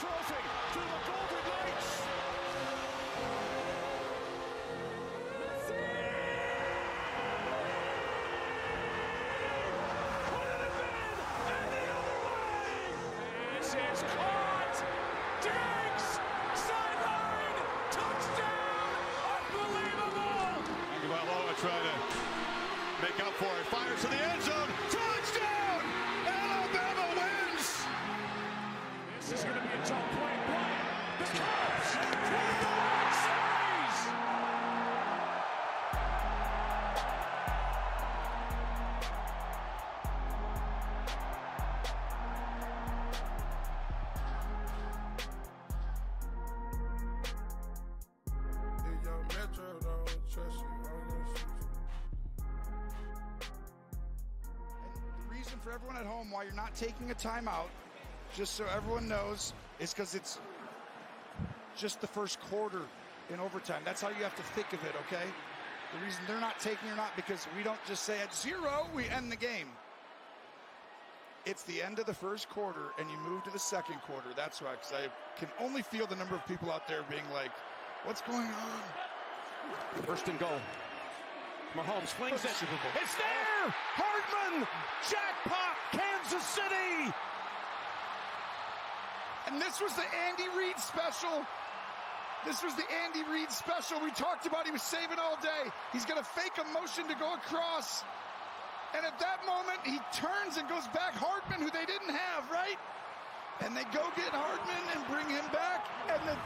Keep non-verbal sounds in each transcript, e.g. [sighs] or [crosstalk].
trophy to the Golden for everyone at home why you're not taking a timeout, just so everyone knows, is because it's just the first quarter in overtime. That's how you have to think of it, okay? The reason they're not taking or not because we don't just say at zero, we end the game. It's the end of the first quarter and you move to the second quarter. That's why, because I can only feel the number of people out there being like, what's going on? First and goal. Mahomes flings it. It's there! Oh. Hardman! Jackpot! Kansas City! And this was the Andy Reid special. This was the Andy Reid special we talked about. He was saving all day. He's going to fake a motion to go across. And at that moment, he turns and goes back Hardman, who they didn't have, right? And they go get Hardman and bring him back. And the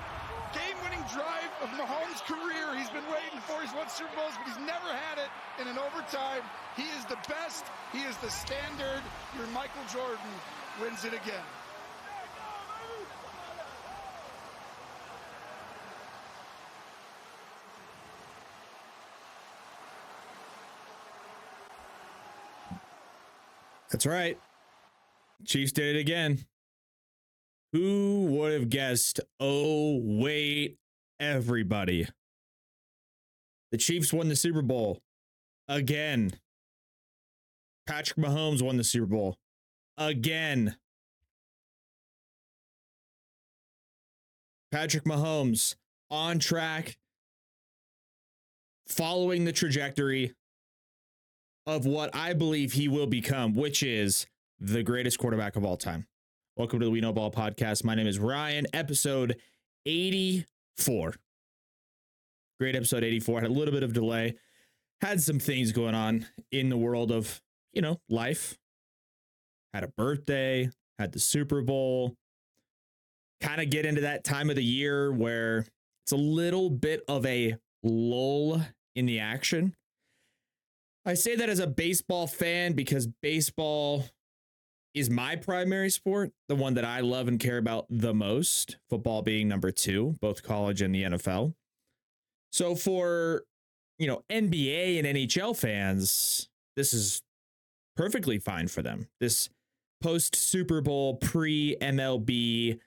game winning drive of Mahomes' career, he's been waiting for. He's won Super Bowls, but he's never had it in an overtime. He is the best. He is the standard. Your Michael Jordan wins it again. That's right. Chiefs did it again. Who would have guessed? Oh, wait, everybody. The Chiefs won the Super Bowl again. Patrick Mahomes won the Super Bowl again. Patrick Mahomes on track, following the trajectory of what I believe he will become, which is the greatest quarterback of all time. Welcome to the We Know Ball podcast. My name is Ryan, episode 84. Great episode 84. Had a little bit of delay. Had some things going on in the world of, you know, life. Had a birthday, had the Super Bowl. Kind of get into that time of the year where it's a little bit of a lull in the action. I say that as a baseball fan because baseball is my primary sport, the one that I love and care about the most, football being number 2, both college and the NFL. So for, you know, NBA and NHL fans, this is perfectly fine for them. This post Super Bowl, pre MLB,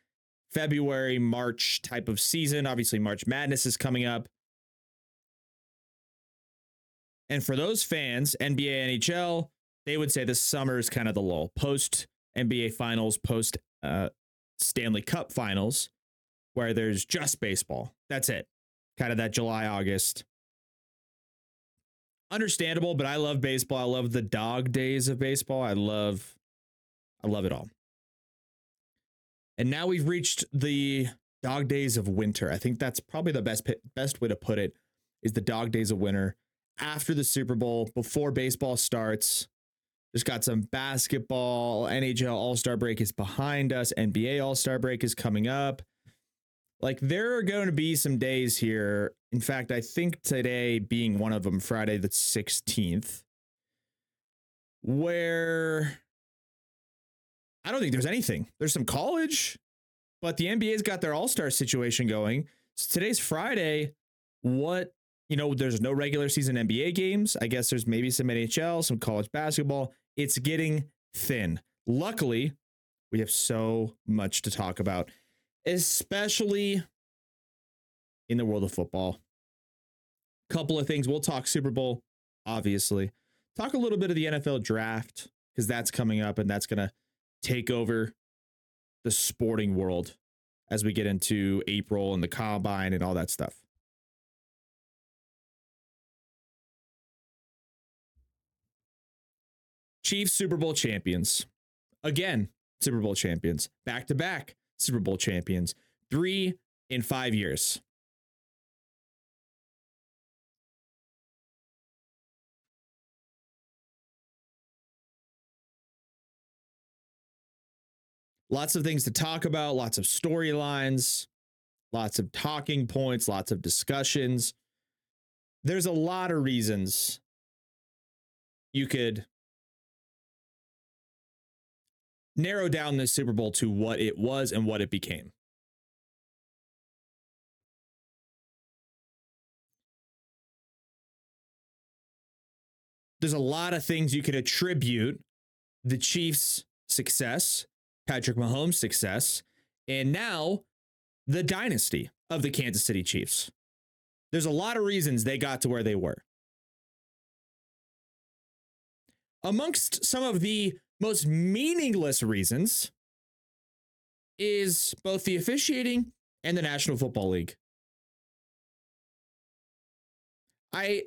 February, March type of season. Obviously, March Madness is coming up. And for those fans, NBA, NHL, they would say the summer is kind of the lull. Post NBA finals, post uh, Stanley Cup finals, where there's just baseball. That's it. Kind of that July, August. Understandable, but I love baseball. I love the dog days of baseball. I love, I love it all. And now we've reached the dog days of winter. I think that's probably the best best way to put it is the dog days of winter after the Super Bowl, before baseball starts. Just got some basketball. NHL All Star break is behind us. NBA All Star break is coming up. Like, there are going to be some days here. In fact, I think today being one of them, Friday the 16th, where I don't think there's anything. There's some college, but the NBA's got their All Star situation going. So today's Friday. What you know, there's no regular season NBA games. I guess there's maybe some NHL, some college basketball. It's getting thin. Luckily, we have so much to talk about, especially in the world of football. Couple of things. We'll talk Super Bowl, obviously. Talk a little bit of the NFL draft because that's coming up and that's going to take over the sporting world as we get into April and the combine and all that stuff. Chiefs Super Bowl champions. Again, Super Bowl champions. Back to back Super Bowl champions. Three in five years. Lots of things to talk about, lots of storylines, lots of talking points, lots of discussions. There's a lot of reasons you could narrow down this Super Bowl to what it was and what it became. There's a lot of things you could attribute the Chiefs' success, Patrick Mahomes' success, and now the dynasty of the Kansas City Chiefs. There's a lot of reasons they got to where they were. Amongst some of the most meaningless reasons is both the officiating and the National Football League. I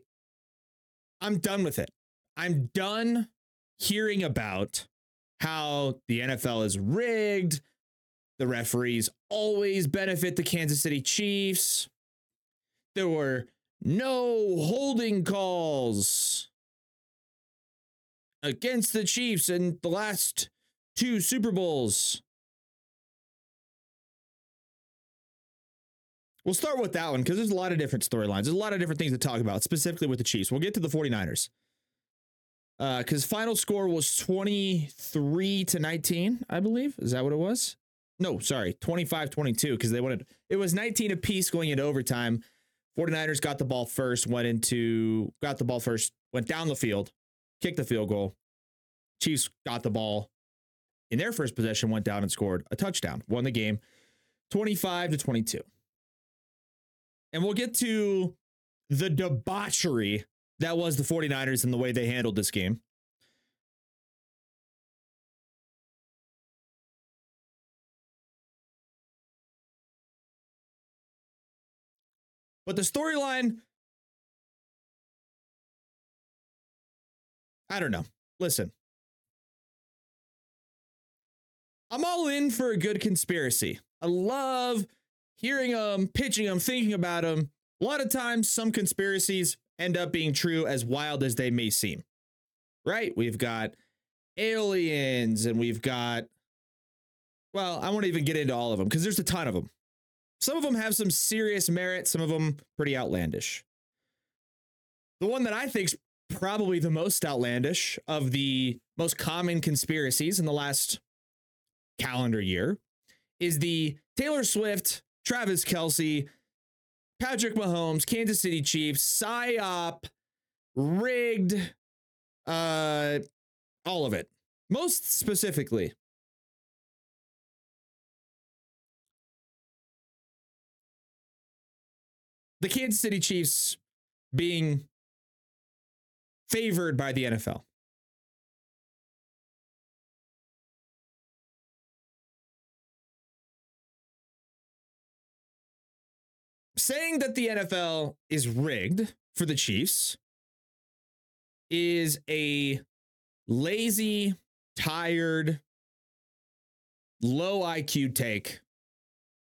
I'm done with it. I'm done hearing about how the NFL is rigged. The referees always benefit the Kansas City Chiefs. There were no holding calls against the Chiefs in the last two Super Bowls. We'll start with that one because there's a lot of different storylines. There's a lot of different things to talk about, specifically with the Chiefs. We'll get to the 49ers. Because uh, final score was 23 to 19, I believe. Is that what it was? No, sorry, 25 22, because they wanted it was 19 apiece going into overtime. 49ers got the ball first, went into, got the ball first, went down the field, kicked the field goal. Chiefs got the ball in their first possession, went down and scored a touchdown, won the game 25 to 22. And we'll get to the debauchery that was the 49ers and the way they handled this game. But the storyline, I don't know. Listen, I'm all in for a good conspiracy. I love hearing them, pitching them, thinking about them. A lot of times, some conspiracies end up being true as wild as they may seem. Right? We've got aliens and we've got, well, I won't even get into all of them because there's a ton of them. Some of them have some serious merit, some of them pretty outlandish. The one that I think's probably the most outlandish of the most common conspiracies in the last calendar year is the Taylor Swift, Travis Kelce, Patrick Mahomes, Kansas City Chiefs, PSYOP, rigged, uh, all of it. Most specifically, the Kansas City Chiefs being favored by the NFL. Saying that the NFL is rigged for the Chiefs is a lazy, tired, low IQ take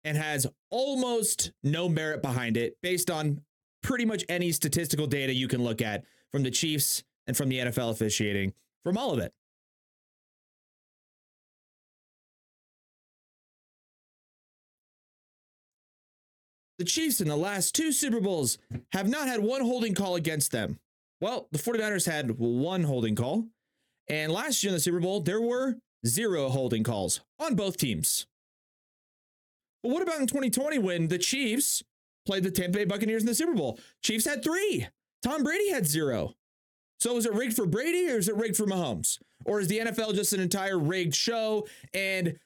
and has almost no merit behind it based on pretty much any statistical data you can look at from the Chiefs and from the NFL officiating, from all of it. The Chiefs in the last two Super Bowls have not had one holding call against them. Well, the 49ers had one holding call. And last year in the Super Bowl, there were zero holding calls on both teams. But what about in 2020 when the Chiefs played the Tampa Bay Buccaneers in the Super Bowl? Chiefs had three. Tom Brady had zero. So is it rigged for Brady or is it rigged for Mahomes? Or is the NFL just an entire rigged show and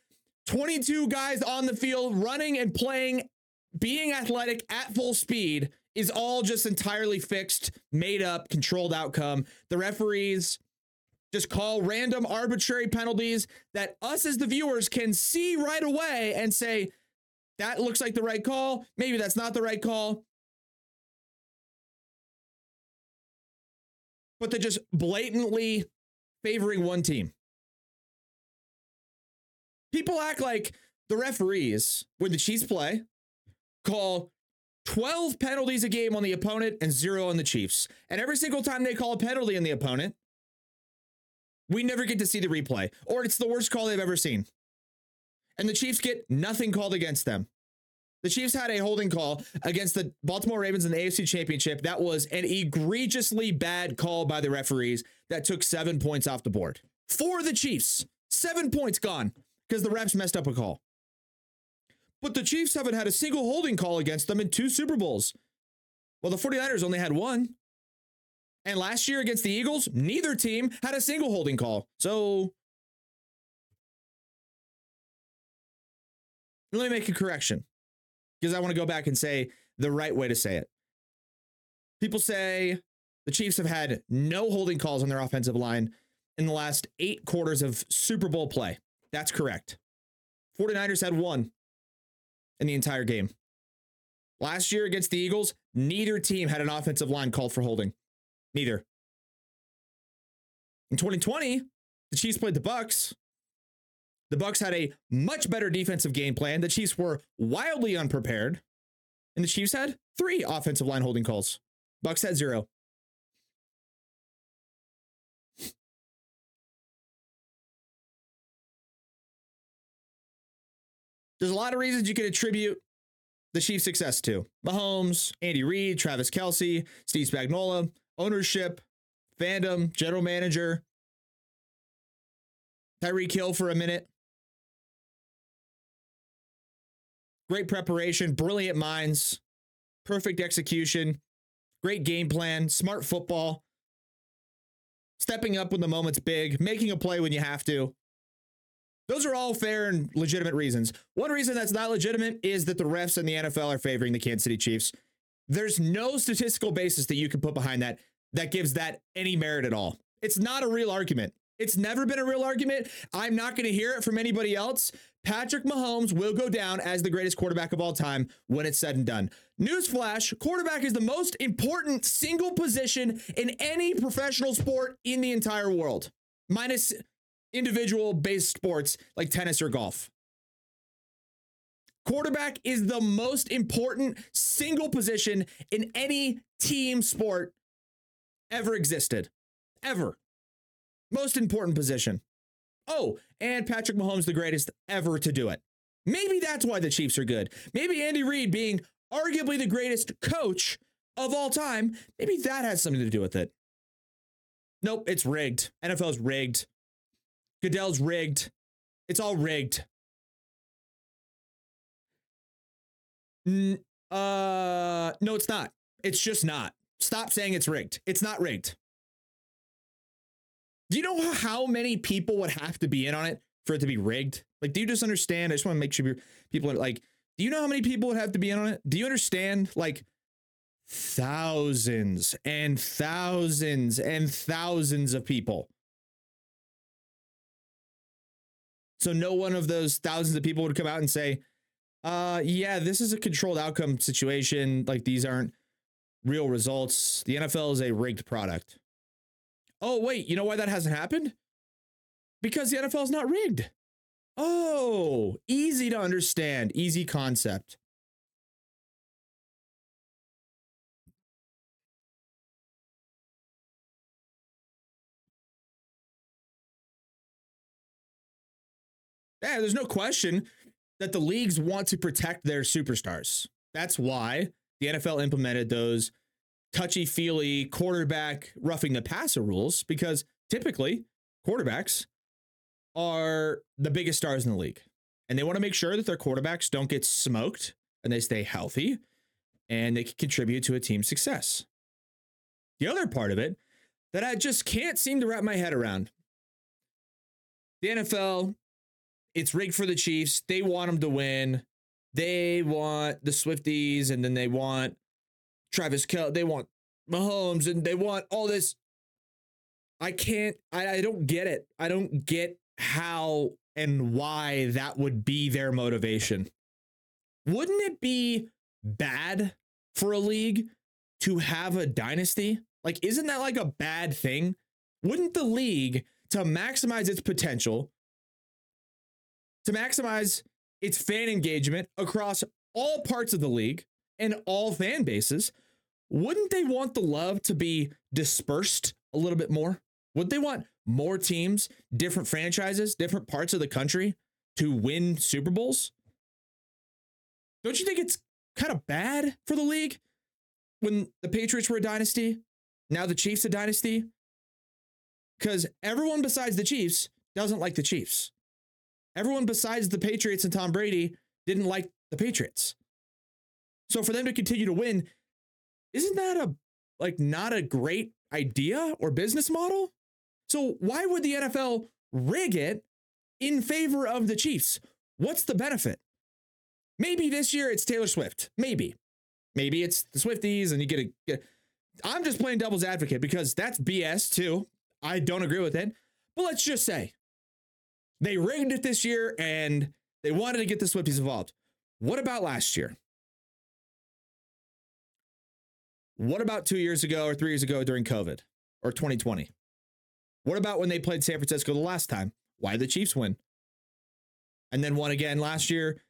22 guys on the field running and playing, being athletic at full speed is all just entirely fixed, made up, controlled outcome? The referees just call random arbitrary penalties that us as the viewers can see right away and say, that looks like the right call. Maybe that's not the right call. But they're just blatantly favoring one team. People act like the referees, when the Chiefs play, call 12 penalties a game on the opponent and zero on the Chiefs. And every single time they call a penalty on the opponent, we never get to see the replay, or it's the worst call they've ever seen. And the Chiefs get nothing called against them. The Chiefs had a holding call against the Baltimore Ravens in the AFC Championship. That was an egregiously bad call by the referees that took seven points off the board. For the Chiefs, seven points gone because the refs messed up a call. But the Chiefs haven't had a single holding call against them in two Super Bowls. Well, the 49ers only had one. And last year against the Eagles, neither team had a single holding call. So let me make a correction because I want to go back and say the right way to say it. People say the Chiefs have had no holding calls on their offensive line in the last eight quarters of Super Bowl play. That's correct. 49ers had one in the entire game. Last year against the Eagles, neither team had an offensive line called for holding. Neither. In 2020, the Chiefs played the Bucs. The Bucs had a much better defensive game plan. The Chiefs were wildly unprepared. And the Chiefs had three offensive line holding calls. Bucs had zero. There's a lot of reasons you could attribute the Chiefs' success to Mahomes, Andy Reid, Travis Kelce, Steve Spagnuolo, ownership, fandom, general manager, Tyreek Hill for a minute. Great preparation, brilliant minds, perfect execution, great game plan, smart football, stepping up when the moment's big, making a play when you have to. Those are all fair and legitimate reasons. One reason that's not legitimate is that the refs in the NFL are favoring the Kansas City Chiefs. There's no statistical basis that you can put behind that that gives that any merit at all. It's not a real argument. It's never been a real argument. I'm not going to hear it from anybody else. Patrick Mahomes will go down as the greatest quarterback of all time when it's said and done. Newsflash quarterback is the most important single position in any professional sport in the entire world, minus individual based sports like tennis or golf. Quarterback is the most important single position in any team sport ever existed. Ever. Most important position. Oh, and Patrick Mahomes, the greatest ever to do it. Maybe that's why the Chiefs are good. Maybe Andy Reid being arguably the greatest coach of all time, maybe that has something to do with it. Nope, it's rigged. NFL's rigged. Goodell's rigged. It's all rigged. N- uh, no, it's not. It's just not. Stop saying it's rigged. It's not rigged. Do you know how many people would have to be in on it for it to be rigged? Like, do you just understand? I just want to make sure people are like, do you know how many people would have to be in on it? Do you understand? Like, thousands and thousands and thousands of people. So, no one of those thousands of people would come out and say, uh, yeah, this is a controlled outcome situation. Like, these aren't real results. The NFL is a rigged product. Oh, wait, you know why that hasn't happened? Because the NFL is not rigged. Oh, easy to understand, easy concept. Yeah, there's no question that the leagues want to protect their superstars. That's why the NFL implemented those touchy feely quarterback roughing the passer rules because typically quarterbacks are the biggest stars in the league. And they want to make sure that their quarterbacks don't get smoked and they stay healthy and they can contribute to a team's success. The other part of it that I just can't seem to wrap my head around the NFL, it's rigged for the Chiefs. They want them to win. They want the Swifties and then they want Travis Kelce. They want Mahomes and they want all this. I can't, I, I don't get it. I don't get how and why that would be their motivation. wouldn't it be bad for a league to have a dynasty? Like, isn't that like a bad thing? Wouldn't the league, to maximize its potential, to maximize its fan engagement across all parts of the league and all fan bases, wouldn't they want the love to be dispersed a little bit more? Would they want more teams, different franchises, different parts of the country to win Super Bowls? Don't you think it's kind of bad for the league when the Patriots were a dynasty? Now the Chiefs a dynasty? Because everyone besides the Chiefs doesn't like the Chiefs. Everyone besides the Patriots and Tom Brady didn't like the Patriots. So for them to continue to win, isn't that a like not a great idea or business model? So why would the NFL rig it in favor of the Chiefs? What's the benefit? Maybe this year it's Taylor Swift. Maybe. Maybe it's the Swifties and you get a get, I'm just playing devil's advocate because that's BS too. I don't agree with it. But let's just say they rigged it this year and they wanted to get the Swifties involved. What about last year? What about two years ago or three years ago during COVID or 2020? What about when they played San Francisco the last time? Why did the Chiefs win? And then won again last year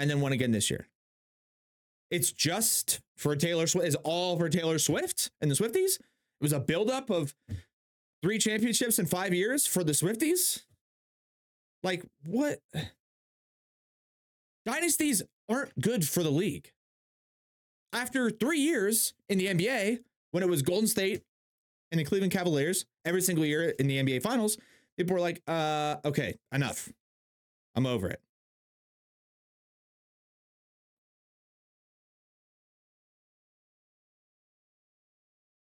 and then won again this year. It's just for Taylor Swift, is all for Taylor Swift and the Swifties. It was a buildup of three championships in five years for the Swifties. Like, what? Dynasties aren't good for the league. After three years in the NBA, when it was Golden State and the Cleveland Cavaliers every single year in the NBA Finals, people were like, uh, okay, enough. I'm over it.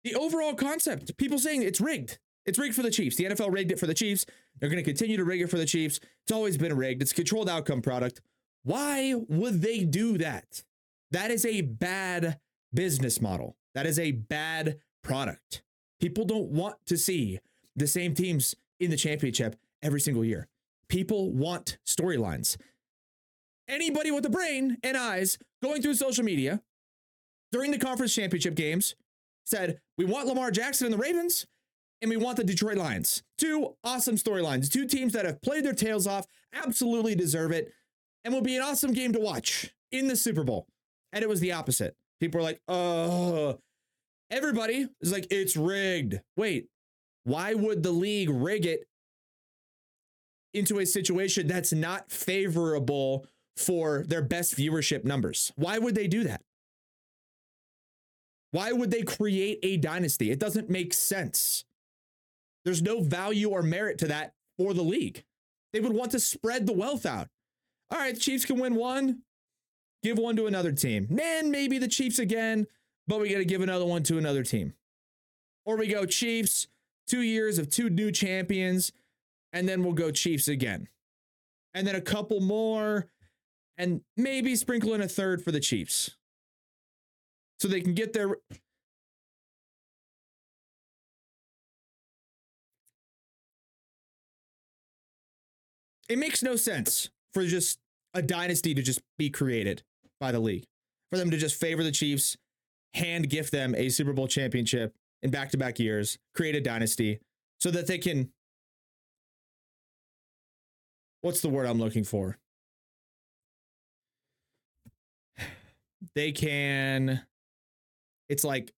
The overall concept, people saying it's rigged. It's rigged for the Chiefs. The NFL rigged it for the Chiefs. They're going to continue to rig it for the Chiefs. It's always been rigged. It's a controlled outcome product. Why would they do that? That is a bad business model. That is a bad product. People don't want to see the same teams in the championship every single year. People want storylines. Anybody with a brain and eyes going through social media during the conference championship games said, We want Lamar Jackson and the Ravens, and we want the Detroit Lions. Two awesome storylines, two teams that have played their tails off, absolutely deserve it, and will be an awesome game to watch in the Super Bowl. And it was the opposite. People were like, Oh, everybody is like, It's rigged. Wait, why would the league rig it into a situation that's not favorable for their best viewership numbers? Why would they do that? Why would they create a dynasty? It doesn't make sense. There's no value or merit to that for the league. They would want to spread the wealth out. All right, the Chiefs can win one, give one to another team. Man, maybe the Chiefs again, but we got to give another one to another team. Or we go Chiefs, two years of two new champions, and then we'll go Chiefs again. And then a couple more, and maybe sprinkle in a third for the Chiefs so they can get their it makes no sense for just a dynasty to just be created by the league for them to just favor the chiefs hand gift them a super bowl championship in back-to-back years create a dynasty so that they can what's the word i'm looking for they can it's like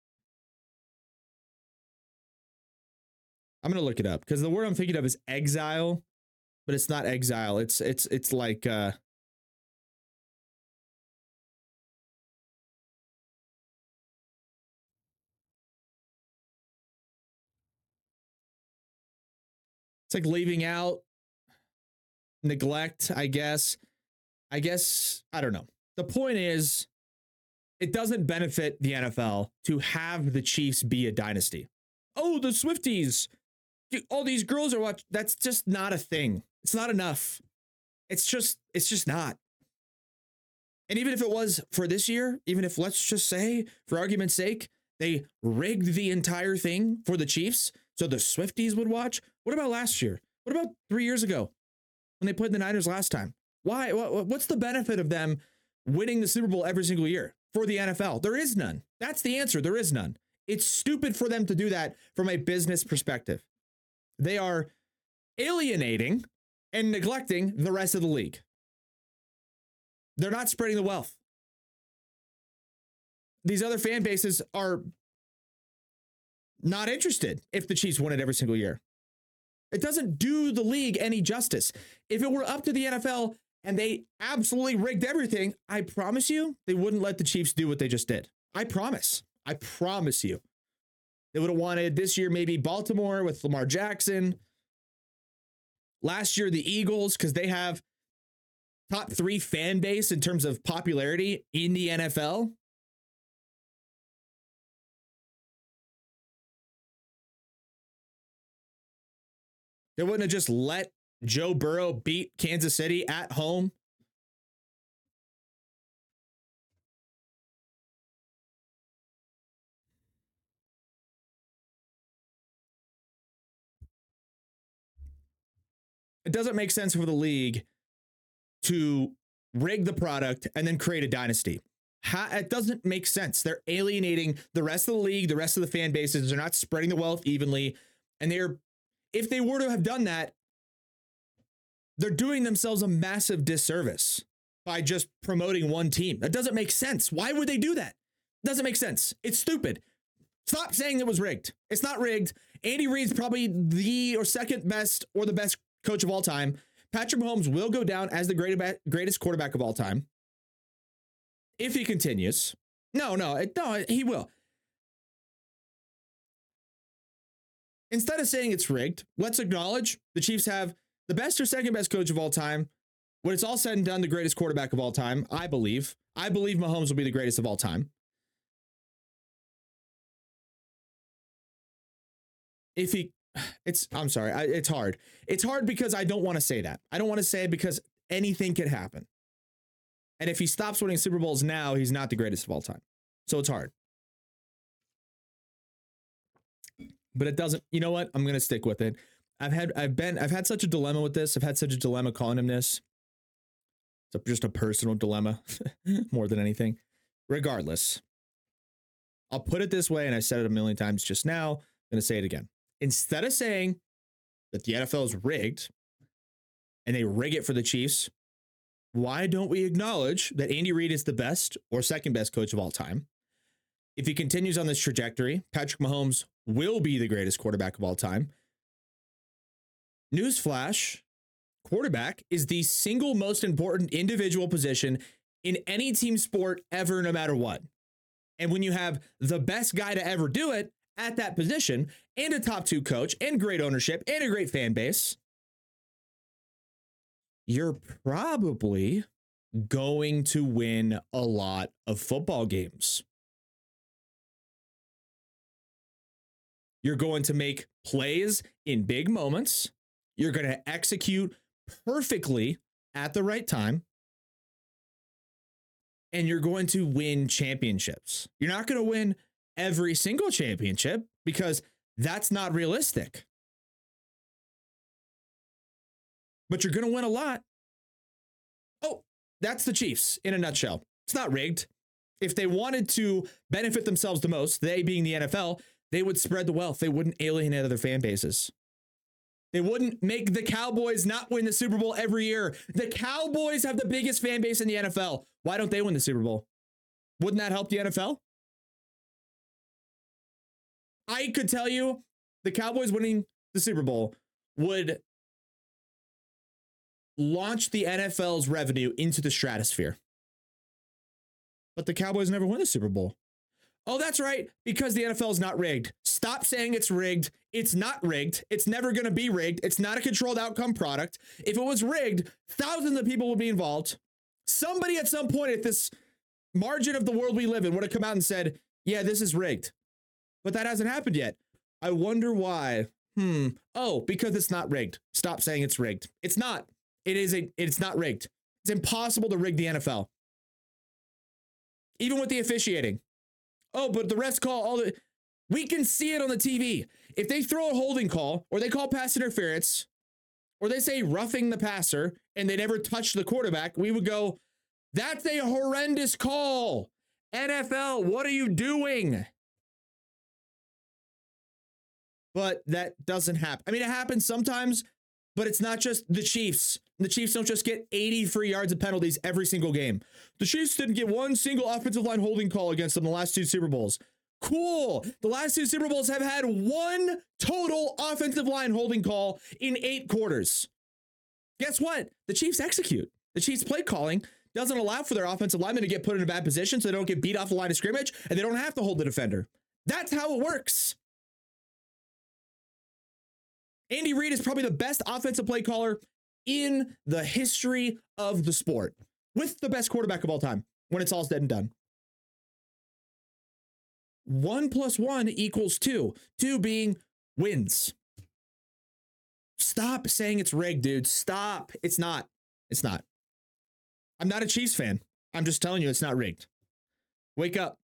I'm gonna look it up because the word I'm thinking of is exile, but it's not exile. It's it's it's like uh It's like leaving out neglect, I guess. I guess I don't know. The point is it doesn't benefit the NFL to have the Chiefs be a dynasty. Oh, the Swifties. All these girls are watching. That's just not a thing. It's not enough. It's just, it's just not. And even if it was for this year, even if let's just say, for argument's sake, they rigged the entire thing for the Chiefs so the Swifties would watch. What about last year? What about three years ago when they played the Niners last time? Why? What's the benefit of them winning the Super Bowl every single year for the NFL? There is none. That's the answer. There is none. It's stupid for them to do that from a business perspective. They are alienating and neglecting the rest of the league. They're not spreading the wealth. These other fan bases are not interested if the Chiefs win it every single year. It doesn't do the league any justice. If it were up to the NFL and they absolutely rigged everything, I promise you they wouldn't let the Chiefs do what they just did. I promise. I promise you. They would have wanted this year maybe Baltimore with Lamar Jackson. Last year, the Eagles, because they have top three fan base in terms of popularity in the NFL. They wouldn't have just let Joe Burrow beat Kansas City at home. It doesn't make sense for the league to rig the product and then create a dynasty. How, it doesn't make sense. They're alienating the rest of the league, the rest of the fan bases. They're not spreading the wealth evenly. And they're, if they were to have done that, they're doing themselves a massive disservice by just promoting one team. That doesn't make sense. Why would they do that? Doesn't make sense. It's stupid. Stop saying it was rigged. It's not rigged. Andy Reid's probably the or second best or the best coach of all time. Patrick Mahomes will go down as the greatest quarterback of all time if he continues. No, no, no, he will. Instead of saying it's rigged, let's acknowledge the Chiefs have the best or second best coach of all time. When it's all said and done, the greatest quarterback of all time, I believe. I believe Mahomes will be the greatest of all time. If he, it's, I'm sorry, I, it's hard. It's hard because I don't want to say that. I don't want to say it because anything could happen. And if he stops winning Super Bowls now, he's not the greatest of all time. So it's hard. But it doesn't, you know what? I'm to stick with it. I've had I've been I've had such a dilemma with this. I've had such a dilemma calling him this. It's just a personal dilemma [laughs] more than anything. Regardless, I'll put it this way, and I said it a million times just now. I'm gonna say it again. Instead of saying that the NFL is rigged and they rig it for the Chiefs, why don't we acknowledge that Andy Reid is the best or second best coach of all time? If he continues on this trajectory, Patrick Mahomes will be the greatest quarterback of all time. Newsflash quarterback is the single most important individual position in any team sport ever, no matter what. And when you have the best guy to ever do it at that position, and a top two coach, and great ownership, and a great fan base, you're probably going to win a lot of football games. You're going to make plays in big moments. You're going to execute perfectly at the right time. And you're going to win championships. You're not going to win every single championship because that's not realistic. But you're going to win a lot. Oh, that's the Chiefs in a nutshell. It's not rigged. If they wanted to benefit themselves the most, they being the NFL, they would spread the wealth. They wouldn't alienate other fan bases. They wouldn't make the Cowboys not win the Super Bowl every year. The Cowboys have the biggest fan base in the NFL. Why don't they win the Super Bowl? Wouldn't that help the NFL? I could tell you the Cowboys winning the Super Bowl would launch the NFL's revenue into the stratosphere. But the Cowboys never win the Super Bowl. Oh, that's right, because the NFL is not rigged. Stop saying it's rigged. It's not rigged. It's never going to be rigged. It's not a controlled outcome product. If it was rigged, thousands of people would be involved. Somebody at some point at this margin of the world we live in would have come out and said, yeah, this is rigged. But that hasn't happened yet. I wonder why. Hmm. Oh, because it's not rigged. Stop saying it's rigged. It's not. It is a it's not rigged. It's impossible to rig the NFL. Even with the officiating. Oh, but the refs call all the. We can see it on the TV. If they throw a holding call or they call pass interference, or they say roughing the passer and they never touch the quarterback, we would go, that's a horrendous call. NFL, what are you doing? But that doesn't happen. I mean, it happens sometimes, but it's not just the Chiefs. The Chiefs don't just get 80 free yards of penalties every single game. The Chiefs didn't get one single offensive line holding call against them the last two Super Bowls. Cool. The last two Super Bowls have had one total offensive line holding call in eight quarters. Guess what? The Chiefs execute. The Chiefs play calling doesn't allow for their offensive linemen to get put in a bad position so they don't get beat off the line of scrimmage and they don't have to hold the defender. That's how it works. Andy Reid is probably the best offensive play caller in the history of the sport, with the best quarterback of all time when it's all said and done. One plus one equals two, two being wins. Stop saying it's rigged, dude. Stop. It's not. It's not. I'm not a Chiefs fan. I'm just telling you it's not rigged. Wake up.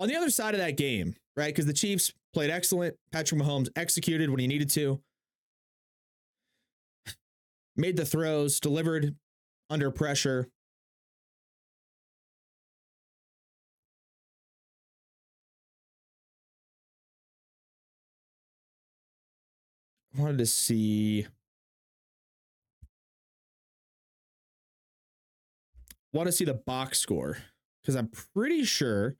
On the other side of that game, right? Because the Chiefs played excellent. Patrick Mahomes executed when he needed to, [sighs] made the throws, delivered under pressure. I wanted to see. Want to see the box score because I'm pretty sure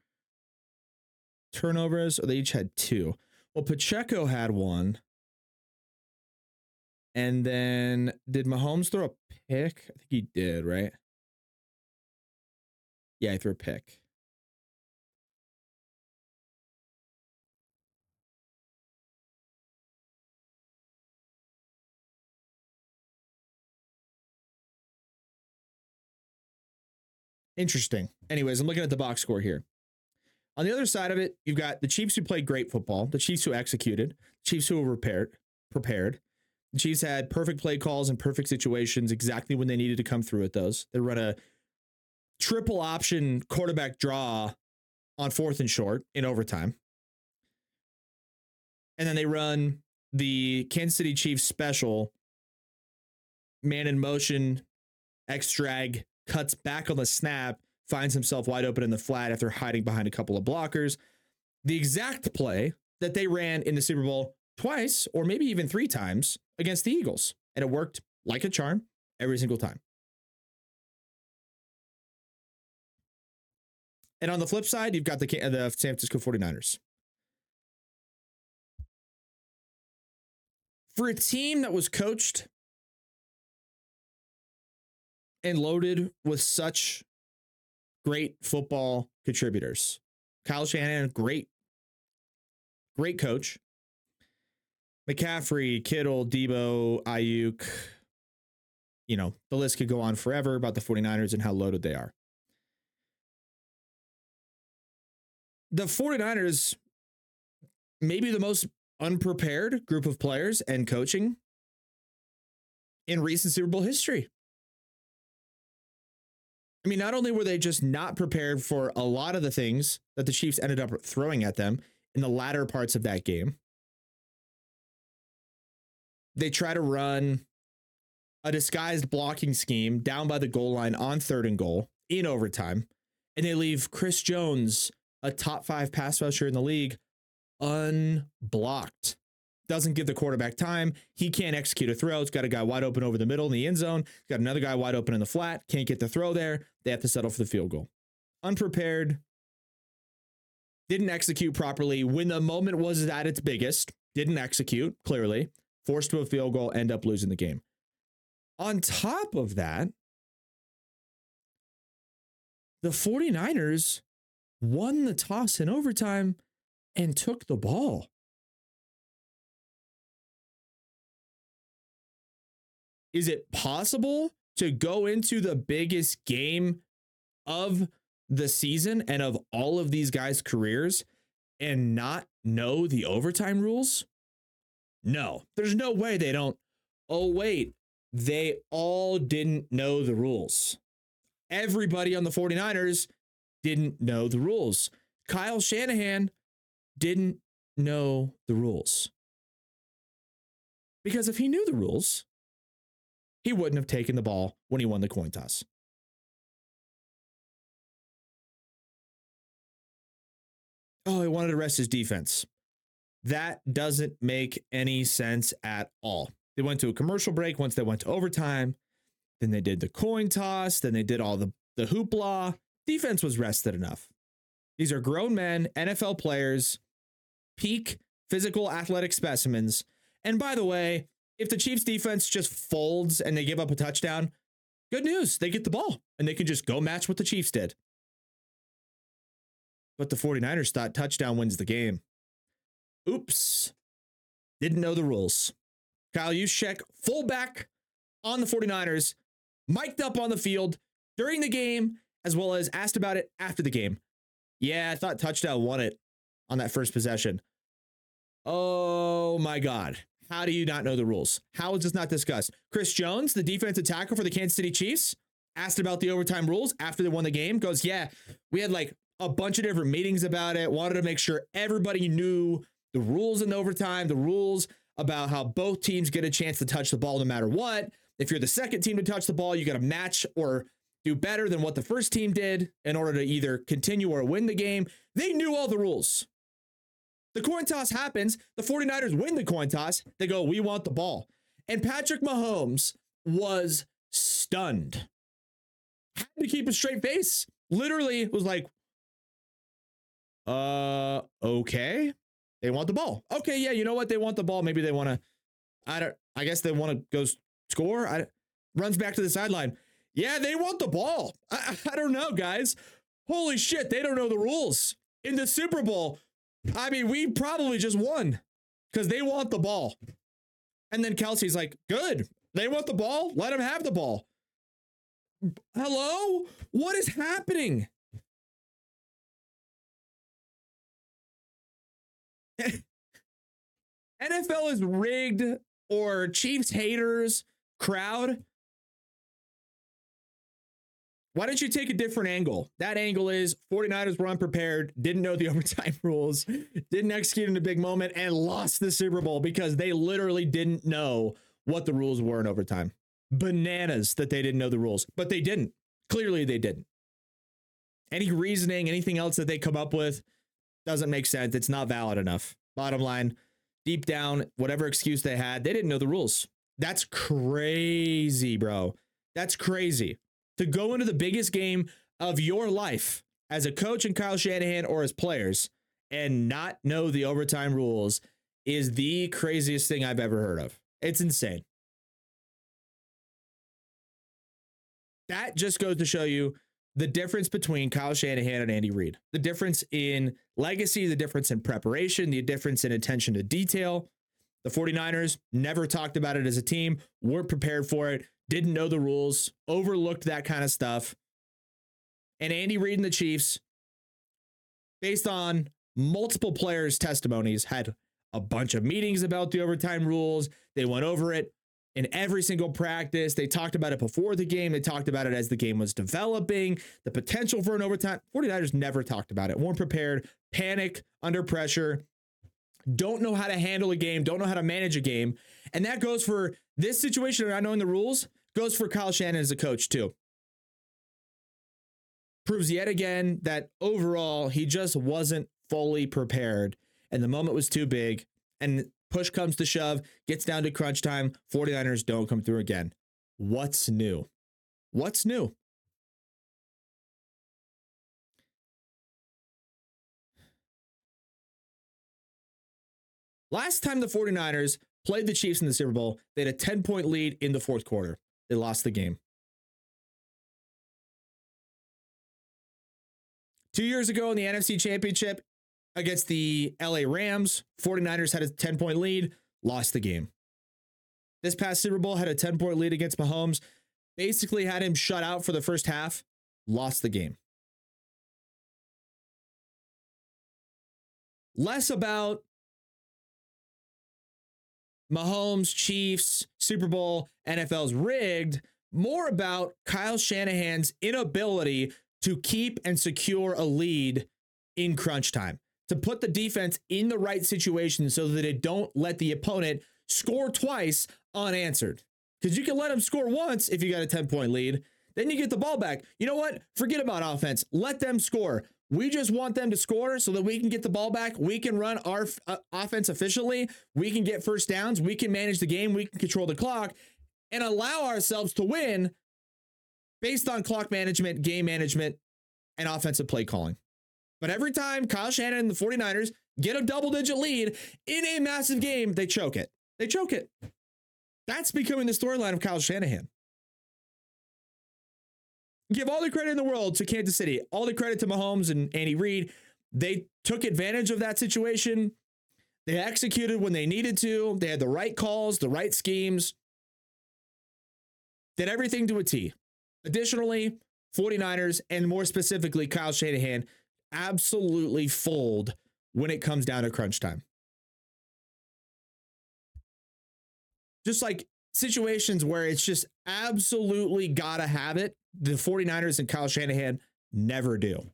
turnovers, or they each had two. Well, Pacheco had one. And then did Mahomes throw a pick? I think he did, right? Yeah, he threw a pick. Interesting. Anyways, I'm looking at the box score here. On the other side of it, you've got the Chiefs who played great football, the Chiefs who executed, Chiefs who were prepared, prepared. The Chiefs had perfect play calls and perfect situations exactly when they needed to come through with those. They run a triple option quarterback draw on fourth and short in overtime. And then they run the Kansas City Chiefs special man in motion, X drag, cuts back on the snap, finds himself wide open in the flat after hiding behind a couple of blockers. The exact play that they ran in the Super Bowl twice, or maybe even three times against the Eagles. And it worked like a charm every single time. And on the flip side, you've got the, the San Francisco 49ers. For a team that was coached and loaded with such great football contributors. Kyle Shanahan, great, great coach. McCaffrey, Kittle, Deebo, Aiyuk. You know, the list could go on forever about the 49ers and how loaded they are. The 49ers, maybe the most unprepared group of players and coaching in recent Super Bowl history. I mean, not only were they just not prepared for a lot of the things that the Chiefs ended up throwing at them in the latter parts of that game, they try to run a disguised blocking scheme down by the goal line on third and goal in overtime, and they leave Chris Jones, a top five pass rusher in the league, unblocked doesn't give the quarterback time. He can't execute a throw. It's got a guy wide open over the middle in the end zone. It's got another guy wide open in the flat. Can't get the throw there. They have to settle for the field goal. Unprepared. Didn't execute properly when the moment was at its biggest. Didn't execute, clearly. Forced to a field goal, end up losing the game. On top of that, the 49ers won the toss in overtime and took the ball. Is it possible to go into the biggest game of the season and of all of these guys' careers and not know the overtime rules? No, there's no way they don't. Oh, wait, they all didn't know the rules. Everybody on the 49ers didn't know the rules. Kyle Shanahan didn't know the rules. Because if he knew the rules, he wouldn't have taken the ball when he won the coin toss. Oh, he wanted to rest his defense. That doesn't make any sense at all. They went to a commercial break once they went to overtime. Then they did the coin toss. Then they did all the, the hoopla. Defense was rested enough. These are grown men, NFL players, peak physical athletic specimens. And by the way, if the Chiefs defense just folds and they give up a touchdown, good news. They get the ball and they can just go match what the Chiefs did. But the 49ers thought touchdown wins the game. Oops. Didn't know the rules. Kyle Juszczyk, fullback on the 49ers, mic'd up on the field during the game, as well as asked about it after the game. Yeah, I thought touchdown won it on that first possession. Oh my God. How do you not know the rules? How is this not discussed? Chris Jones, the defensive tackle for the Kansas City Chiefs, asked about the overtime rules after they won the game. Goes, yeah, we had like a bunch of different meetings about it. Wanted to make sure everybody knew the rules in overtime, the rules about how both teams get a chance to touch the ball no matter what. If you're the second team to touch the ball, you got to match or do better than what the first team did in order to either continue or win the game. They knew all the rules. The coin toss happens. The 49ers win the coin toss. They go, We want the ball. And Patrick Mahomes was stunned. Had to keep a straight face. Literally was like, uh, okay. They want the ball. Okay, yeah, you know what? They want the ball. Maybe they want to, I don't, I guess they want to go score. I, runs back to the sideline. Yeah, they want the ball. I, [laughs] I don't know, guys. Holy shit, they don't know the rules. In the Super Bowl, I mean, we probably just won because they want the ball. And then Kelce's like, good. They want the ball. Let them have the ball. Hello? What is happening? [laughs] NFL is rigged or Chiefs haters crowd. Why don't you take a different angle? That angle is 49ers were unprepared, didn't know the [laughs] overtime rules, didn't execute in a big moment, and lost the Super Bowl because they literally didn't know what the rules were in overtime. Bananas that they didn't know the rules, but they didn't. Clearly, they didn't. Any reasoning, anything else that they come up with doesn't make sense. It's not valid enough. Bottom line, deep down, whatever excuse they had, they didn't know the rules. That's crazy, bro. That's crazy. To go into the biggest game of your life as a coach in Kyle Shanahan or as players and not know the overtime rules is the craziest thing I've ever heard of. It's insane. That just goes to show you the difference between Kyle Shanahan and Andy Reid, the difference in legacy, the difference in preparation, the difference in attention to detail. The 49ers never talked about it as a team, weren't prepared for it, didn't know the rules, overlooked that kind of stuff. And Andy Reid and the Chiefs, based on multiple players' testimonies, had a bunch of meetings about the overtime rules. They went over it in every single practice. They talked about it before the game. They talked about it as the game was developing, the potential for an overtime. 49ers never talked about it, weren't prepared, panic under pressure, don't know how to handle a game, don't know how to manage a game. And that goes for this situation, of not knowing the rules, goes for Kyle Shanahan as a coach too. Proves yet again that overall he just wasn't fully prepared and the moment was too big. And push comes to shove, gets down to crunch time, 49ers don't come through again. What's new? What's new? Last time the 49ers played the Chiefs in the Super Bowl, they had a 10 point lead in the fourth quarter. They lost the game. Two years ago in the NFC Championship against the LA Rams, 49ers had a 10 point lead, lost the game. This past Super Bowl had a 10 point lead against Mahomes, basically had him shut out for the first half, lost the game. Less about Mahomes, Chiefs, Super Bowl, NFL's rigged, more about Kyle Shanahan's inability to keep and secure a lead in crunch time, to put the defense in the right situation so that it don't let the opponent score twice unanswered. Because you can let them score once if you got a 10 point lead. Then you get the ball back. You know what? Forget about offense. Let them score. We just want them to score so that we can get the ball back. We can run our uh, offense efficiently. We can get first downs. We can manage the game. We can control the clock and allow ourselves to win based on clock management, game management, and offensive play calling. But every time Kyle Shanahan and the 49ers get a double digit lead in a massive game, they choke it. They choke it. That's becoming the storyline of Kyle Shanahan. Give all the credit in the world to Kansas City, all the credit to Mahomes and Andy Reid. They took advantage of that situation. They executed when they needed to. They had the right calls, the right schemes, did everything to a T. Additionally, 49ers, and more specifically, Kyle Shanahan, absolutely fold when it comes down to crunch time. Just like situations where it's just absolutely gotta have it, the 49ers and Kyle Shanahan never do.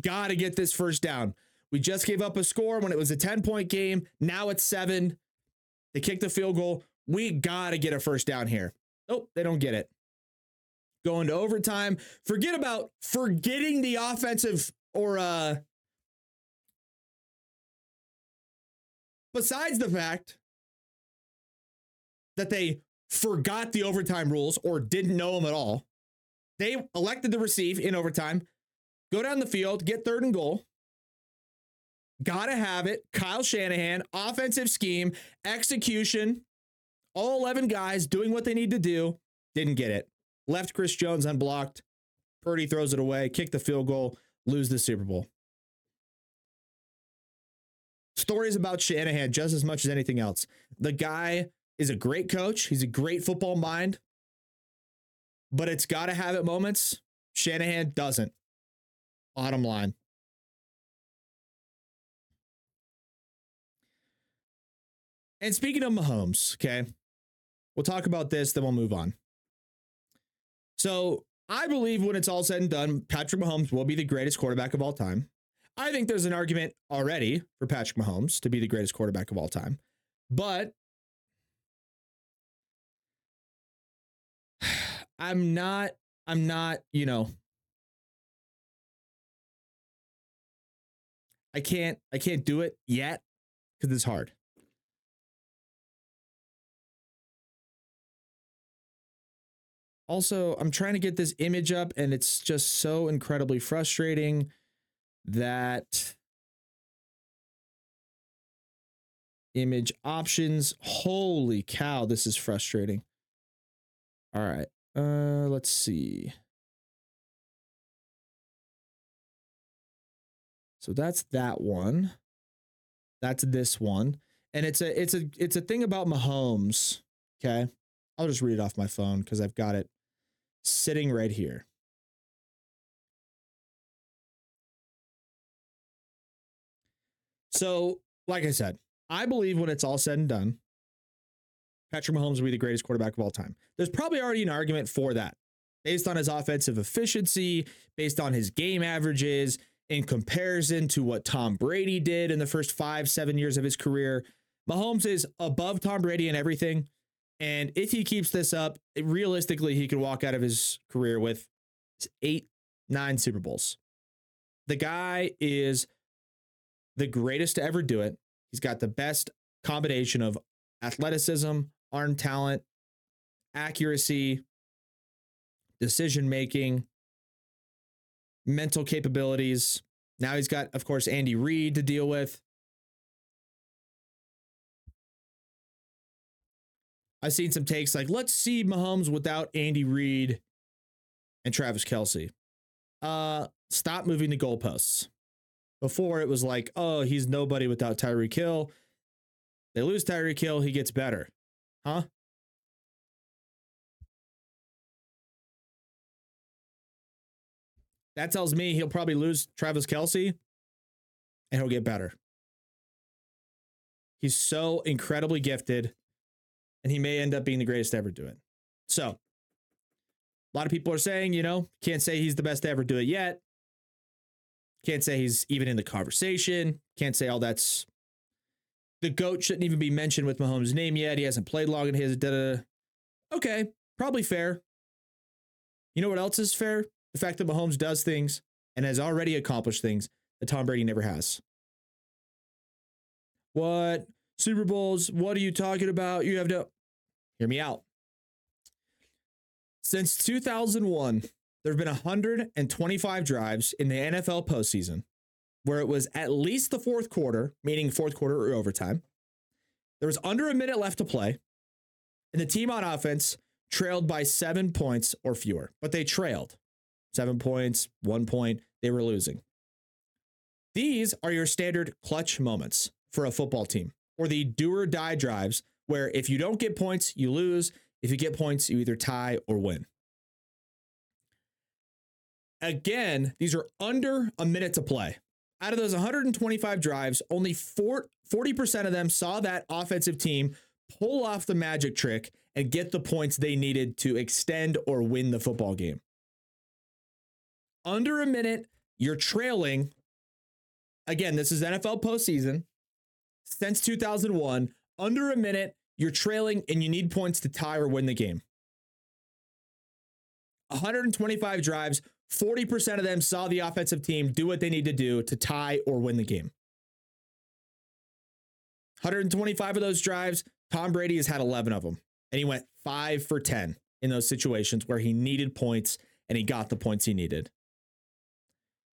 Gotta get this first down. We just gave up a score when it was a 10 point game. Now it's seven. They kick the field goal. We gotta get a first down here. Nope, they don't get it. Going to overtime. Forget about forgetting the offensive or uh besides the fact that they forgot the overtime rules or didn't know them at all. They elected to receive in overtime, go down the field, get third and goal. Gotta have it. Kyle Shanahan, offensive scheme, execution, all 11 guys doing what they need to do. Didn't get it. Left Chris Jones unblocked. Purdy throws it away, kick the field goal, lose the Super Bowl. Stories about Shanahan just as much as anything else. The guy is a great coach. He's a great football mind, but it's got to have it moments. Shanahan doesn't. Bottom line. And speaking of Mahomes, okay, we'll talk about this, then we'll move on. So I believe when it's all said and done, Patrick Mahomes will be the greatest quarterback of all time. I think there's an argument already for Patrick Mahomes to be the greatest quarterback of all time. But I'm not, I'm not, you know, I can't, I can't do it yet because it's hard. Also, I'm trying to get this image up and it's just so incredibly frustrating that image options. Holy cow, this is frustrating. All right. Uh let's see. So that's that one. That's this one. And it's a it's a it's a thing about Mahomes, okay? I'll just read it off my phone cuz I've got it sitting right here. So, like I said, I believe when it's all said and done, Patrick Mahomes will be the greatest quarterback of all time. There's probably already an argument for that based on his offensive efficiency, based on his game averages, in comparison to what Tom Brady did in the first five, seven years of his career. Mahomes is above Tom Brady in everything. And if he keeps this up, realistically, he could walk out of his career with eight, nine Super Bowls. The guy is the greatest to ever do it. He's got the best combination of athleticism, arm talent, accuracy, decision making, mental capabilities. Now he's got, of course, Andy Reid to deal with. I've seen some takes like, let's see Mahomes without Andy Reid and Travis Kelce. Uh, stop moving the goalposts. Before it was like, oh, he's nobody without Tyreek Hill. They lose Tyreek Hill, he gets better. Huh? That tells me he'll probably lose Travis Kelce and he'll get better. He's so incredibly gifted and he may end up being the greatest ever to ever do it. So, a lot of people are saying, you know, can't say he's the best to ever do it yet. Can't say he's even in the conversation. Can't say all that's the GOAT shouldn't even be mentioned with Mahomes' name yet. He hasn't played long in his. Da-da-da. Okay, probably fair. You know what else is fair? The fact that Mahomes does things and has already accomplished things that Tom Brady never has. What? Super Bowls? What are you talking about? You have to hear me out. Since 2001, there have been 125 drives in the NFL postseason where it was at least the fourth quarter, meaning fourth quarter or overtime. There was under a minute left to play, and the team on offense trailed by seven points or fewer, but they trailed seven points, one point, they were losing. These are your standard clutch moments for a football team, or the do or die drives where if you don't get points, you lose. If you get points, you either tie or win. Again, these are under a minute to play. Out of those 125 drives, only 40% of them saw that offensive team pull off the magic trick and get the points they needed to extend or win the football game. Under a minute, you're trailing. Again, this is NFL postseason. Since 2001, under a minute, you're trailing and you need points to tie or win the game. 125 drives, 40% of them saw the offensive team do what they need to do to tie or win the game. 125 of those drives, Tom Brady has had 11 of them, and he went five for 10 in those situations where he needed points and he got the points he needed.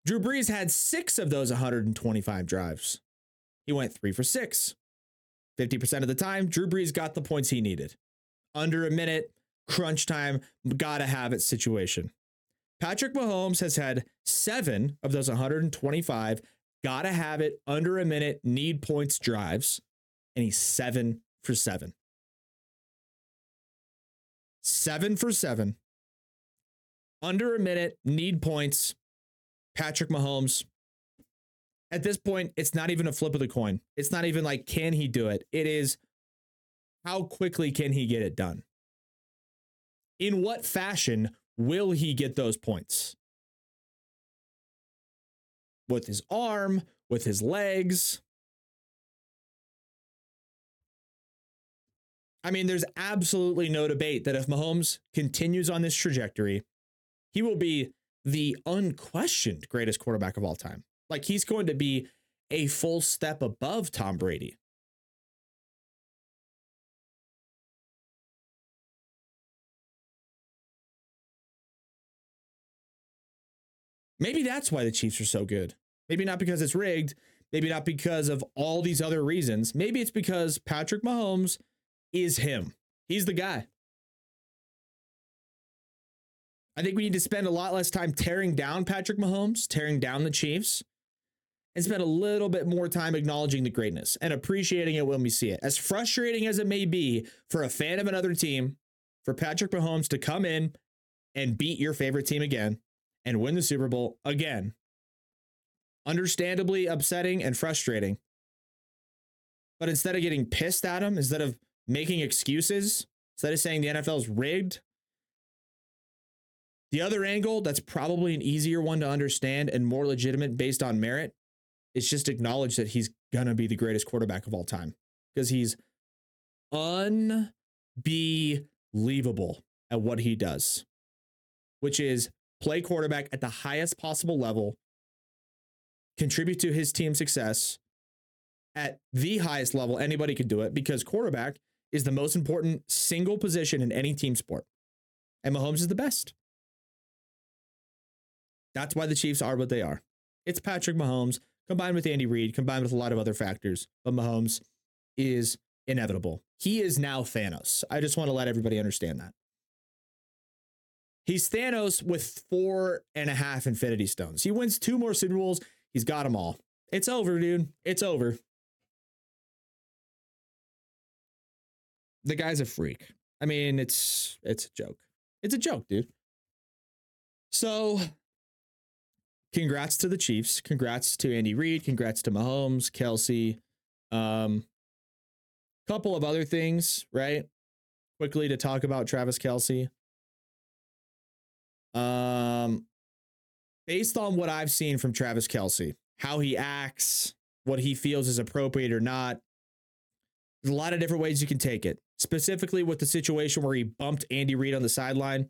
Drew Brees had six of those 125 drives. He went three for six. 50% of the time, Drew Brees got the points he needed. Under a minute, crunch time, gotta have it situation. Patrick Mahomes has had seven of those 125, gotta have it under a minute, need points drives, and he's seven for seven. Seven for seven. Under a minute, need points. Patrick Mahomes. At this point, it's not even a flip of the coin. It's not even like, can he do it? It is, how quickly can he get it done? In what fashion will he get those points? With his arm, with his legs. I mean, there's absolutely no debate that if Mahomes continues on this trajectory, he will be the unquestioned greatest quarterback of all time. Like he's going to be a full step above Tom Brady. Maybe that's why the Chiefs are so good. Maybe not because it's rigged. Maybe not because of all these other reasons. Maybe it's because Patrick Mahomes is him. He's the guy. I think we need to spend a lot less time tearing down Patrick Mahomes, tearing down the Chiefs, and spend a little bit more time acknowledging the greatness and appreciating it when we see it. As frustrating as it may be for a fan of another team, for Patrick Mahomes to come in and beat your favorite team again and win the Super Bowl again. Understandably upsetting and frustrating. But instead of getting pissed at him, instead of making excuses, instead of saying the NFL is rigged, the other angle that's probably an easier one to understand and more legitimate based on merit is just acknowledge that he's going to be the greatest quarterback of all time because he's unbelievable at what he does, which is play quarterback at the highest possible level, contribute to his team's success at the highest level anybody could do it because quarterback is the most important single position in any team sport. And Mahomes is the best. That's why the Chiefs are what they are. It's Patrick Mahomes combined with Andy Reid, combined with a lot of other factors. But Mahomes is inevitable. He is now Thanos. I just want to let everybody understand that. He's Thanos with four and a half Infinity Stones. He wins two more Super Bowls. He's got them all. It's over, dude. It's over. The guy's a freak. I mean, it's it's a joke. It's a joke, dude. So, congrats to the Chiefs. Congrats to Andy Reid. Congrats to Mahomes, Kelce. Um, couple of other things, right? Quickly to talk about Travis Kelce. Um, based on what I've seen from Travis Kelce, how he acts, what he feels is appropriate or not, There's a lot of different ways you can take it. Specifically with the situation where he bumped Andy Reid on the sideline,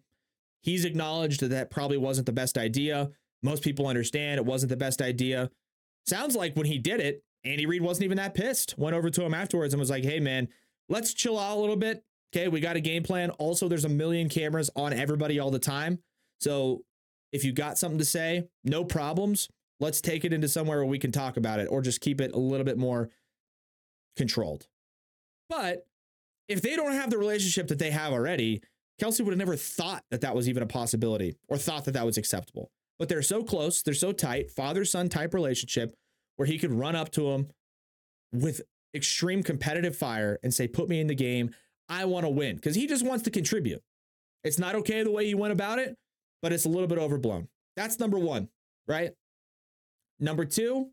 he's acknowledged that that probably wasn't the best idea. Most people understand it wasn't the best idea. Sounds like when he did it, Andy Reid wasn't even that pissed. Went over to him afterwards and was like, "Hey man, let's chill out a little bit. Okay, we got a game plan. Also, there's a million cameras on everybody all the time. So if you got something to say, no problems. Let's take it into somewhere where we can talk about it or just keep it a little bit more controlled. But if they don't have the relationship that they have already, Kelce would have never thought that that was even a possibility or thought that that was acceptable. But they're so close, they're so tight, father son type relationship where he could run up to him with extreme competitive fire and say, Put me in the game. I want to win because he just wants to contribute. It's not okay the way he went about it, but it's a little bit overblown. That's number one, right? Number two,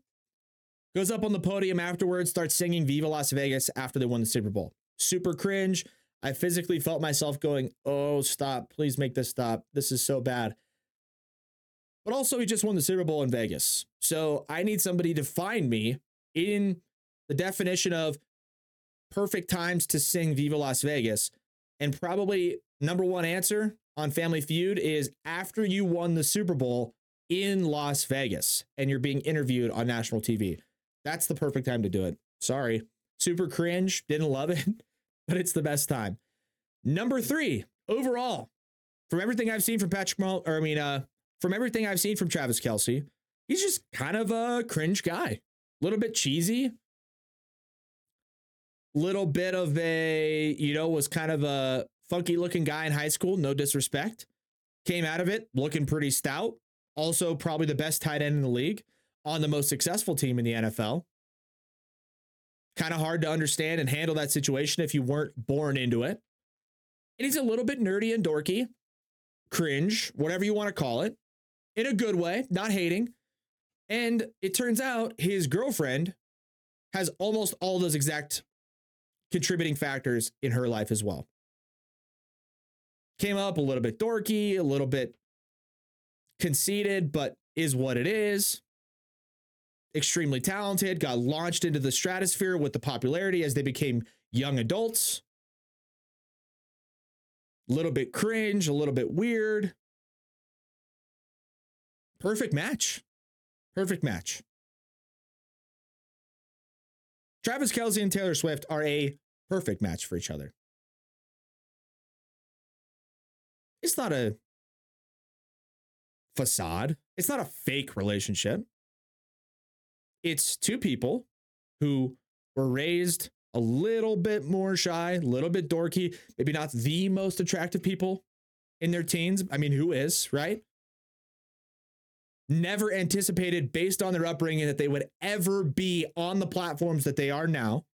goes up on the podium afterwards, starts singing Viva Las Vegas after they won the Super Bowl. Super cringe. I physically felt myself going, oh, stop. Please make this stop. This is so bad. But also, he just won the Super Bowl in Vegas. So I need somebody to find me in the definition of perfect times to sing Viva Las Vegas. And probably number one answer on Family Feud is after you won the Super Bowl in Las Vegas and you're being interviewed on national TV. That's the perfect time to do it. Sorry. Super cringe. Didn't love it, [laughs] but it's the best time. Number three, overall, from everything I've seen from Patrick Mahomes, or I mean, uh, from everything I've seen from Travis Kelce, he's just kind of a cringe guy. A little bit cheesy. Little bit of a, you know, was kind of a funky looking guy in high school. No disrespect. Came out of it looking pretty stout. Also, probably the best tight end in the league on the most successful team in the NFL. Kind of hard to understand and handle that situation if you weren't born into it. And he's a little bit nerdy and dorky, cringe, whatever you want to call it, in a good way, not hating. And it turns out his girlfriend has almost all those exact contributing factors in her life as well. Came up a little bit dorky, a little bit conceited, but is what it is. Extremely talented, got launched into the stratosphere with the popularity as they became young adults. A little bit cringe, a little bit weird. Perfect match. Perfect match. Travis Kelce and Taylor Swift are a perfect match for each other. It's not a facade, it's not a fake relationship. It's two people who were raised a little bit more shy, a little bit dorky, maybe not the most attractive people in their teens. I mean, who is, right? Never anticipated, based on their upbringing, that they would ever be on the platforms that they are now.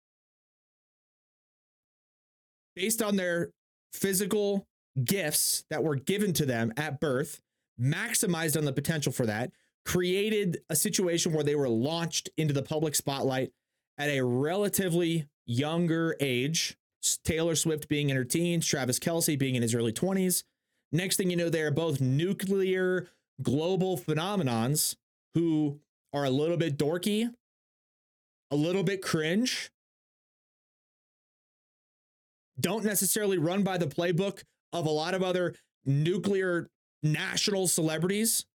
Based on their physical gifts that were given to them at birth, maximized on the potential for that, created a situation where they were launched into the public spotlight at a relatively younger age. Taylor Swift being in her teens, Travis Kelce being in his early 20s. Next thing you know, they're both nuclear global phenomenons who are a little bit dorky, a little bit cringe, don't necessarily run by the playbook of a lot of other nuclear national celebrities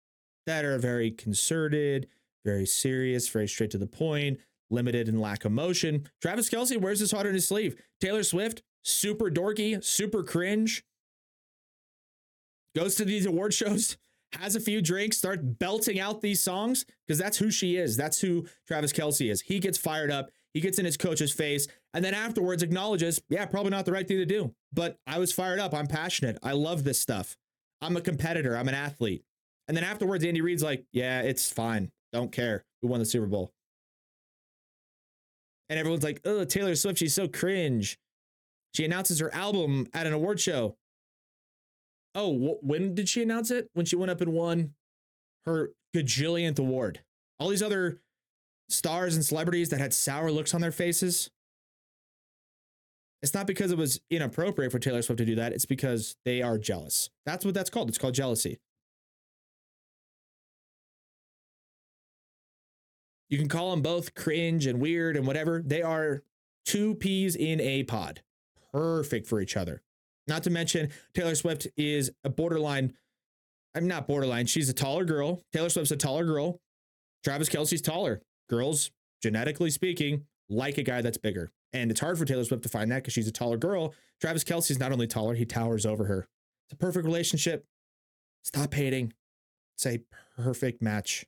that are very concerted, very serious, very straight to the point, limited and lack of emotion. Travis Kelce wears his heart on his sleeve. Taylor Swift, super dorky, super cringe, goes to these award [laughs] shows, has a few drinks, starts belting out these songs because that's who she is. That's who Travis Kelce is. He gets fired up. He gets in his coach's face and then afterwards acknowledges, yeah, probably not the right thing to do, but I was fired up. I'm passionate. I love this stuff. I'm a competitor. I'm an athlete. And then afterwards, Andy Reid's like, yeah, it's fine. Don't care. We won the Super Bowl. And everyone's like, oh, Taylor Swift, she's so cringe. She announces her album at an award show. Oh, wh- when did she announce it? When she went up and won her gajillionth award. All these other stars and celebrities that had sour looks on their faces. It's not because it was inappropriate for Taylor Swift to do that. It's because they are jealous. That's what that's called. It's called jealousy. You can call them both cringe and weird and whatever. They are Two peas in a pod. Perfect for each other. Not to mention, Taylor Swift is a borderline. I'm not borderline. She's a taller girl. Taylor Swift's a taller girl. Travis Kelce's taller. Girls, genetically speaking, like a guy that's bigger. And it's hard for Taylor Swift to find that because she's a taller girl. Travis Kelce's not only taller, he towers over her. It's a perfect relationship. Stop hating. It's a perfect match.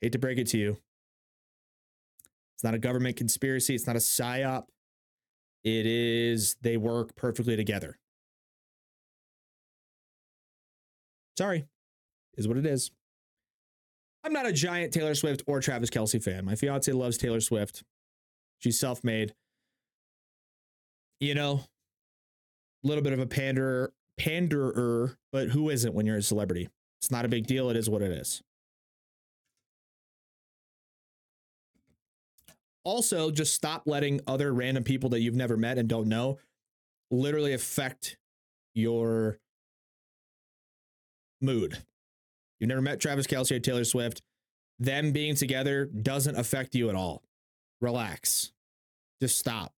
Hate to break it to you. It's not a government conspiracy. It's not a psyop. It is, they work perfectly together. Sorry, is what it is. I'm not a giant Taylor Swift or Travis Kelce fan. My fiance loves Taylor Swift. She's self made. You know, a little bit of a panderer, panderer, but who isn't when you're a celebrity? It's not a big deal. It is what it is. Also, just stop letting other random people that you've never met and don't know literally affect your mood. You've never met Travis Kelce or Taylor Swift. Them being together doesn't affect you at all. Relax. Just stop.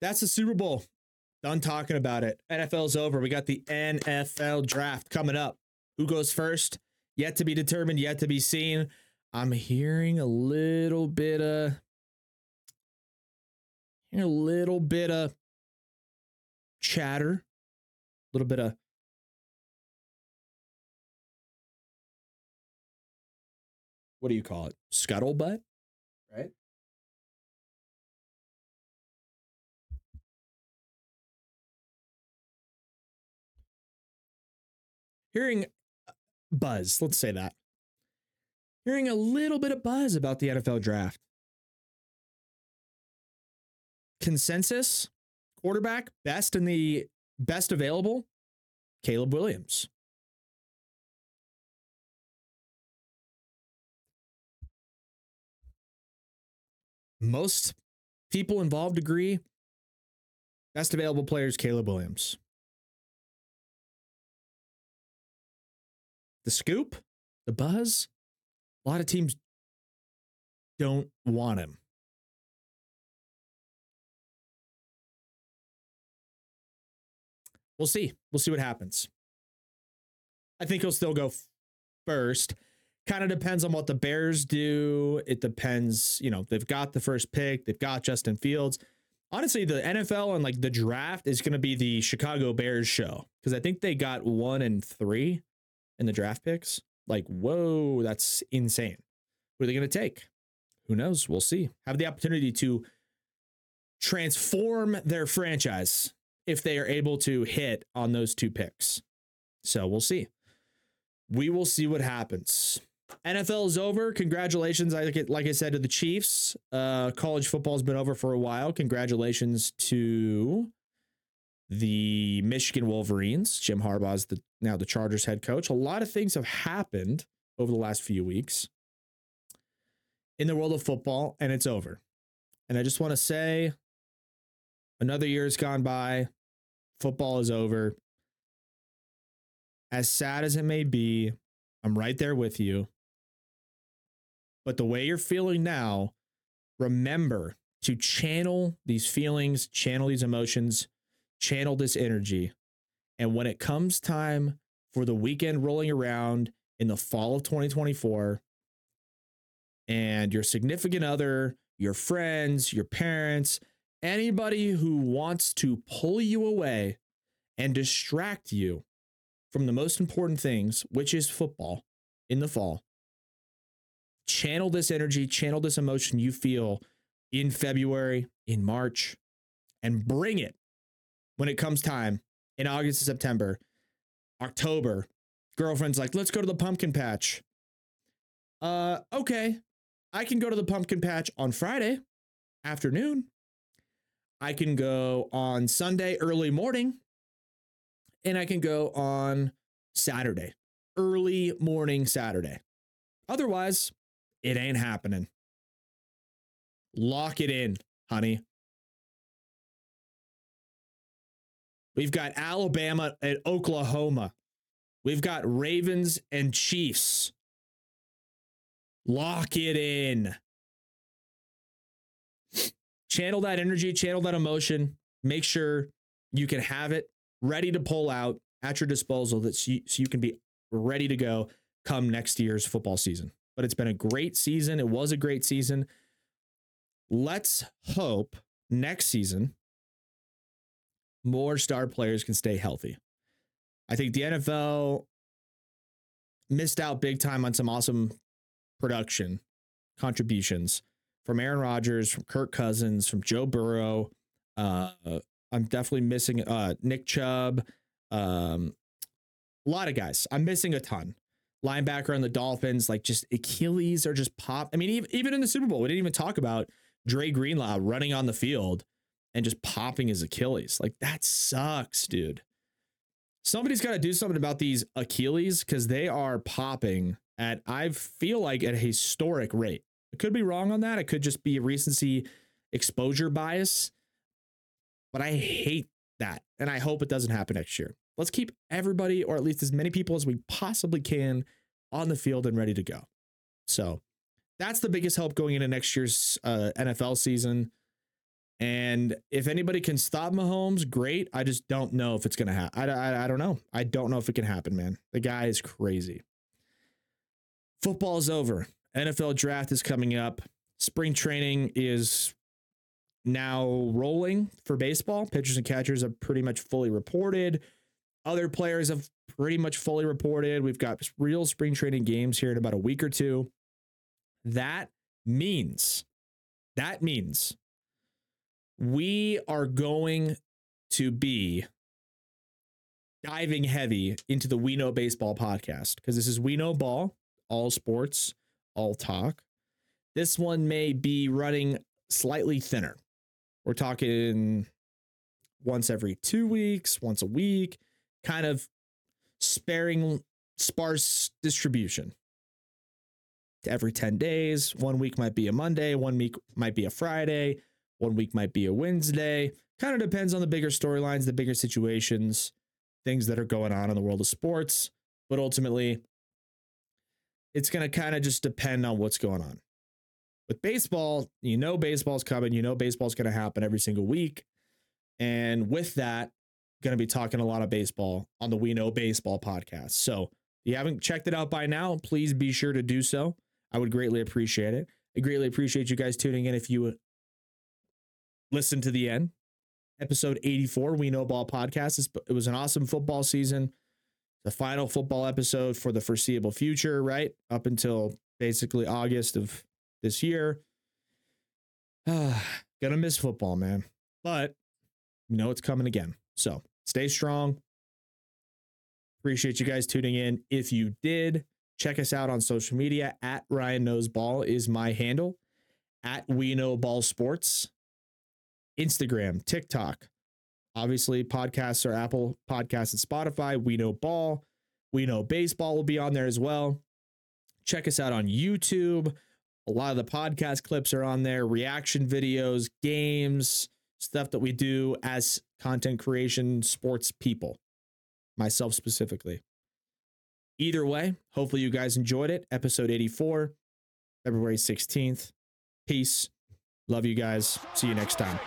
That's the Super Bowl. Done talking about it. NFL's over. We got the NFL draft coming up. Who goes first? Yet to be determined, yet to be seen. I'm hearing a little bit of a little bit of chatter, a little bit of what do you call it? Scuttlebutt, Hearing buzz, let's say that. Hearing a little bit of buzz about the NFL draft. Consensus quarterback, best in the best available, Caleb Williams. most people involved agree best available player is Caleb Williams. The scoop, the buzz, a lot of teams don't want him. We'll see. We'll see what happens. I think he'll still go first kind of depends on what the Bears do. It depends, you know, they've got the first pick, they've got Justin Fields. Honestly, the NFL and like the draft is going to be the Chicago Bears show because I think they got one and three in the draft picks. Like, whoa, that's insane. What are they going to take? Who knows? We'll see. Have the opportunity to transform their franchise if they are able to hit on those two picks. So we'll see. We will see what happens. NFL is over. Congratulations, I like, like I said, to the Chiefs. Uh, college football's been over for a while. Congratulations to the Michigan Wolverines. Jim Harbaugh's the now the Chargers head coach. A lot of things have happened over the last few weeks in the world of football, and it's over. And I just want to say another year has gone by. Football is over. As sad as it may be, I'm right there with you. But the way you're feeling now, remember to channel these feelings, channel these emotions, channel this energy. And when it comes time for the weekend rolling around in the fall of 2024, and your significant other, your friends, your parents, anybody who wants to pull you away and distract you from the most important things, which is football in the fall, channel this energy, channel this emotion you feel in February, in March, and bring it when it comes time in August September, October. Girlfriend's like, let's go to the pumpkin patch. Uh, okay. I can go to the pumpkin patch on Friday afternoon. I can go on Sunday early morning. And I can go on Saturday, early morning Saturday. Otherwise, it ain't happening. Lock it in, honey. We've got Alabama and Oklahoma. We've got Ravens and Chiefs. Lock it in. channel that energy, channel that emotion, make sure you can have it ready to pull out at your disposal that so you, so you can be ready to go come next year's football season. But it's been a great season. It was a great season. Let's hope next season more star players can stay healthy. I think the NFL missed out big time on some awesome production contributions from Aaron Rodgers, from Kirk Cousins, from Joe Burrow. Uh, I'm definitely missing uh, Nick Chubb. Um, a lot of guys. I'm missing a ton. Linebacker on the Dolphins, like just Achilles are just pop. I mean, even, even in the Super Bowl, we didn't even talk about Dre Greenlaw running on the field and just popping his Achilles. Like that sucks, dude. Somebody's got to do something about these Achilles because they are popping at, I feel like, at a historic rate. I could be wrong on that. It could just be a recency exposure bias, but I hate that. And I hope it doesn't happen next year. Let's keep everybody, or at least as many people as we possibly can, on the field and ready to go. So that's the biggest help going into next year's uh, NFL season. And if anybody can stop Mahomes, great. I just don't know if it's going to happen. I, I, I don't know. I don't know if it can happen, man. The guy is crazy. Football is over. NFL draft is coming up. Spring training is now rolling for baseball. Pitchers and catchers are pretty much fully reported. Other players have pretty much fully reported. We've got real spring training games here in about a week or two. That means, that means we are going to be diving heavy into the We Know Baseball podcast because this is We Know Ball, all sports, all talk. This one may be running slightly thinner. We're talking once every two weeks, once a week, kind of sparing, sparse distribution. Every 10 days, one week might be a Monday, one week might be a Friday, one week might be a Wednesday. Kind of depends on the bigger storylines, the bigger situations, things that are going on in the world of sports. But ultimately, it's going to kind of just depend on what's going on. With baseball, you know baseball's coming, you know baseball's going to happen every single week. And with that, going to be talking a lot of baseball on the We Know Baseball podcast. So, if you haven't checked it out by now, please be sure to do so. I would greatly appreciate it. I greatly appreciate you guys tuning in if you listen to the end. Episode 84, We Know Ball podcast. It was an awesome football season. The final football episode for the foreseeable future, right? Up until basically August of this year. [sighs] Gonna miss football, man. But you know it's coming again. So stay strong. Appreciate you guys tuning in. If you did, check us out on social media. At Ryan Knows Ball is my handle. At We Know Ball Sports. Instagram, TikTok. Obviously, podcasts are Apple Podcasts and Spotify. We know ball. We know baseball will be on there as well. Check us out on YouTube. A lot of the podcast clips are on there, reaction videos, games, stuff that we do as content creation sports people, myself specifically. Either way, hopefully you guys enjoyed it. Episode 84, February 16th. Peace. Love you guys. See you next time.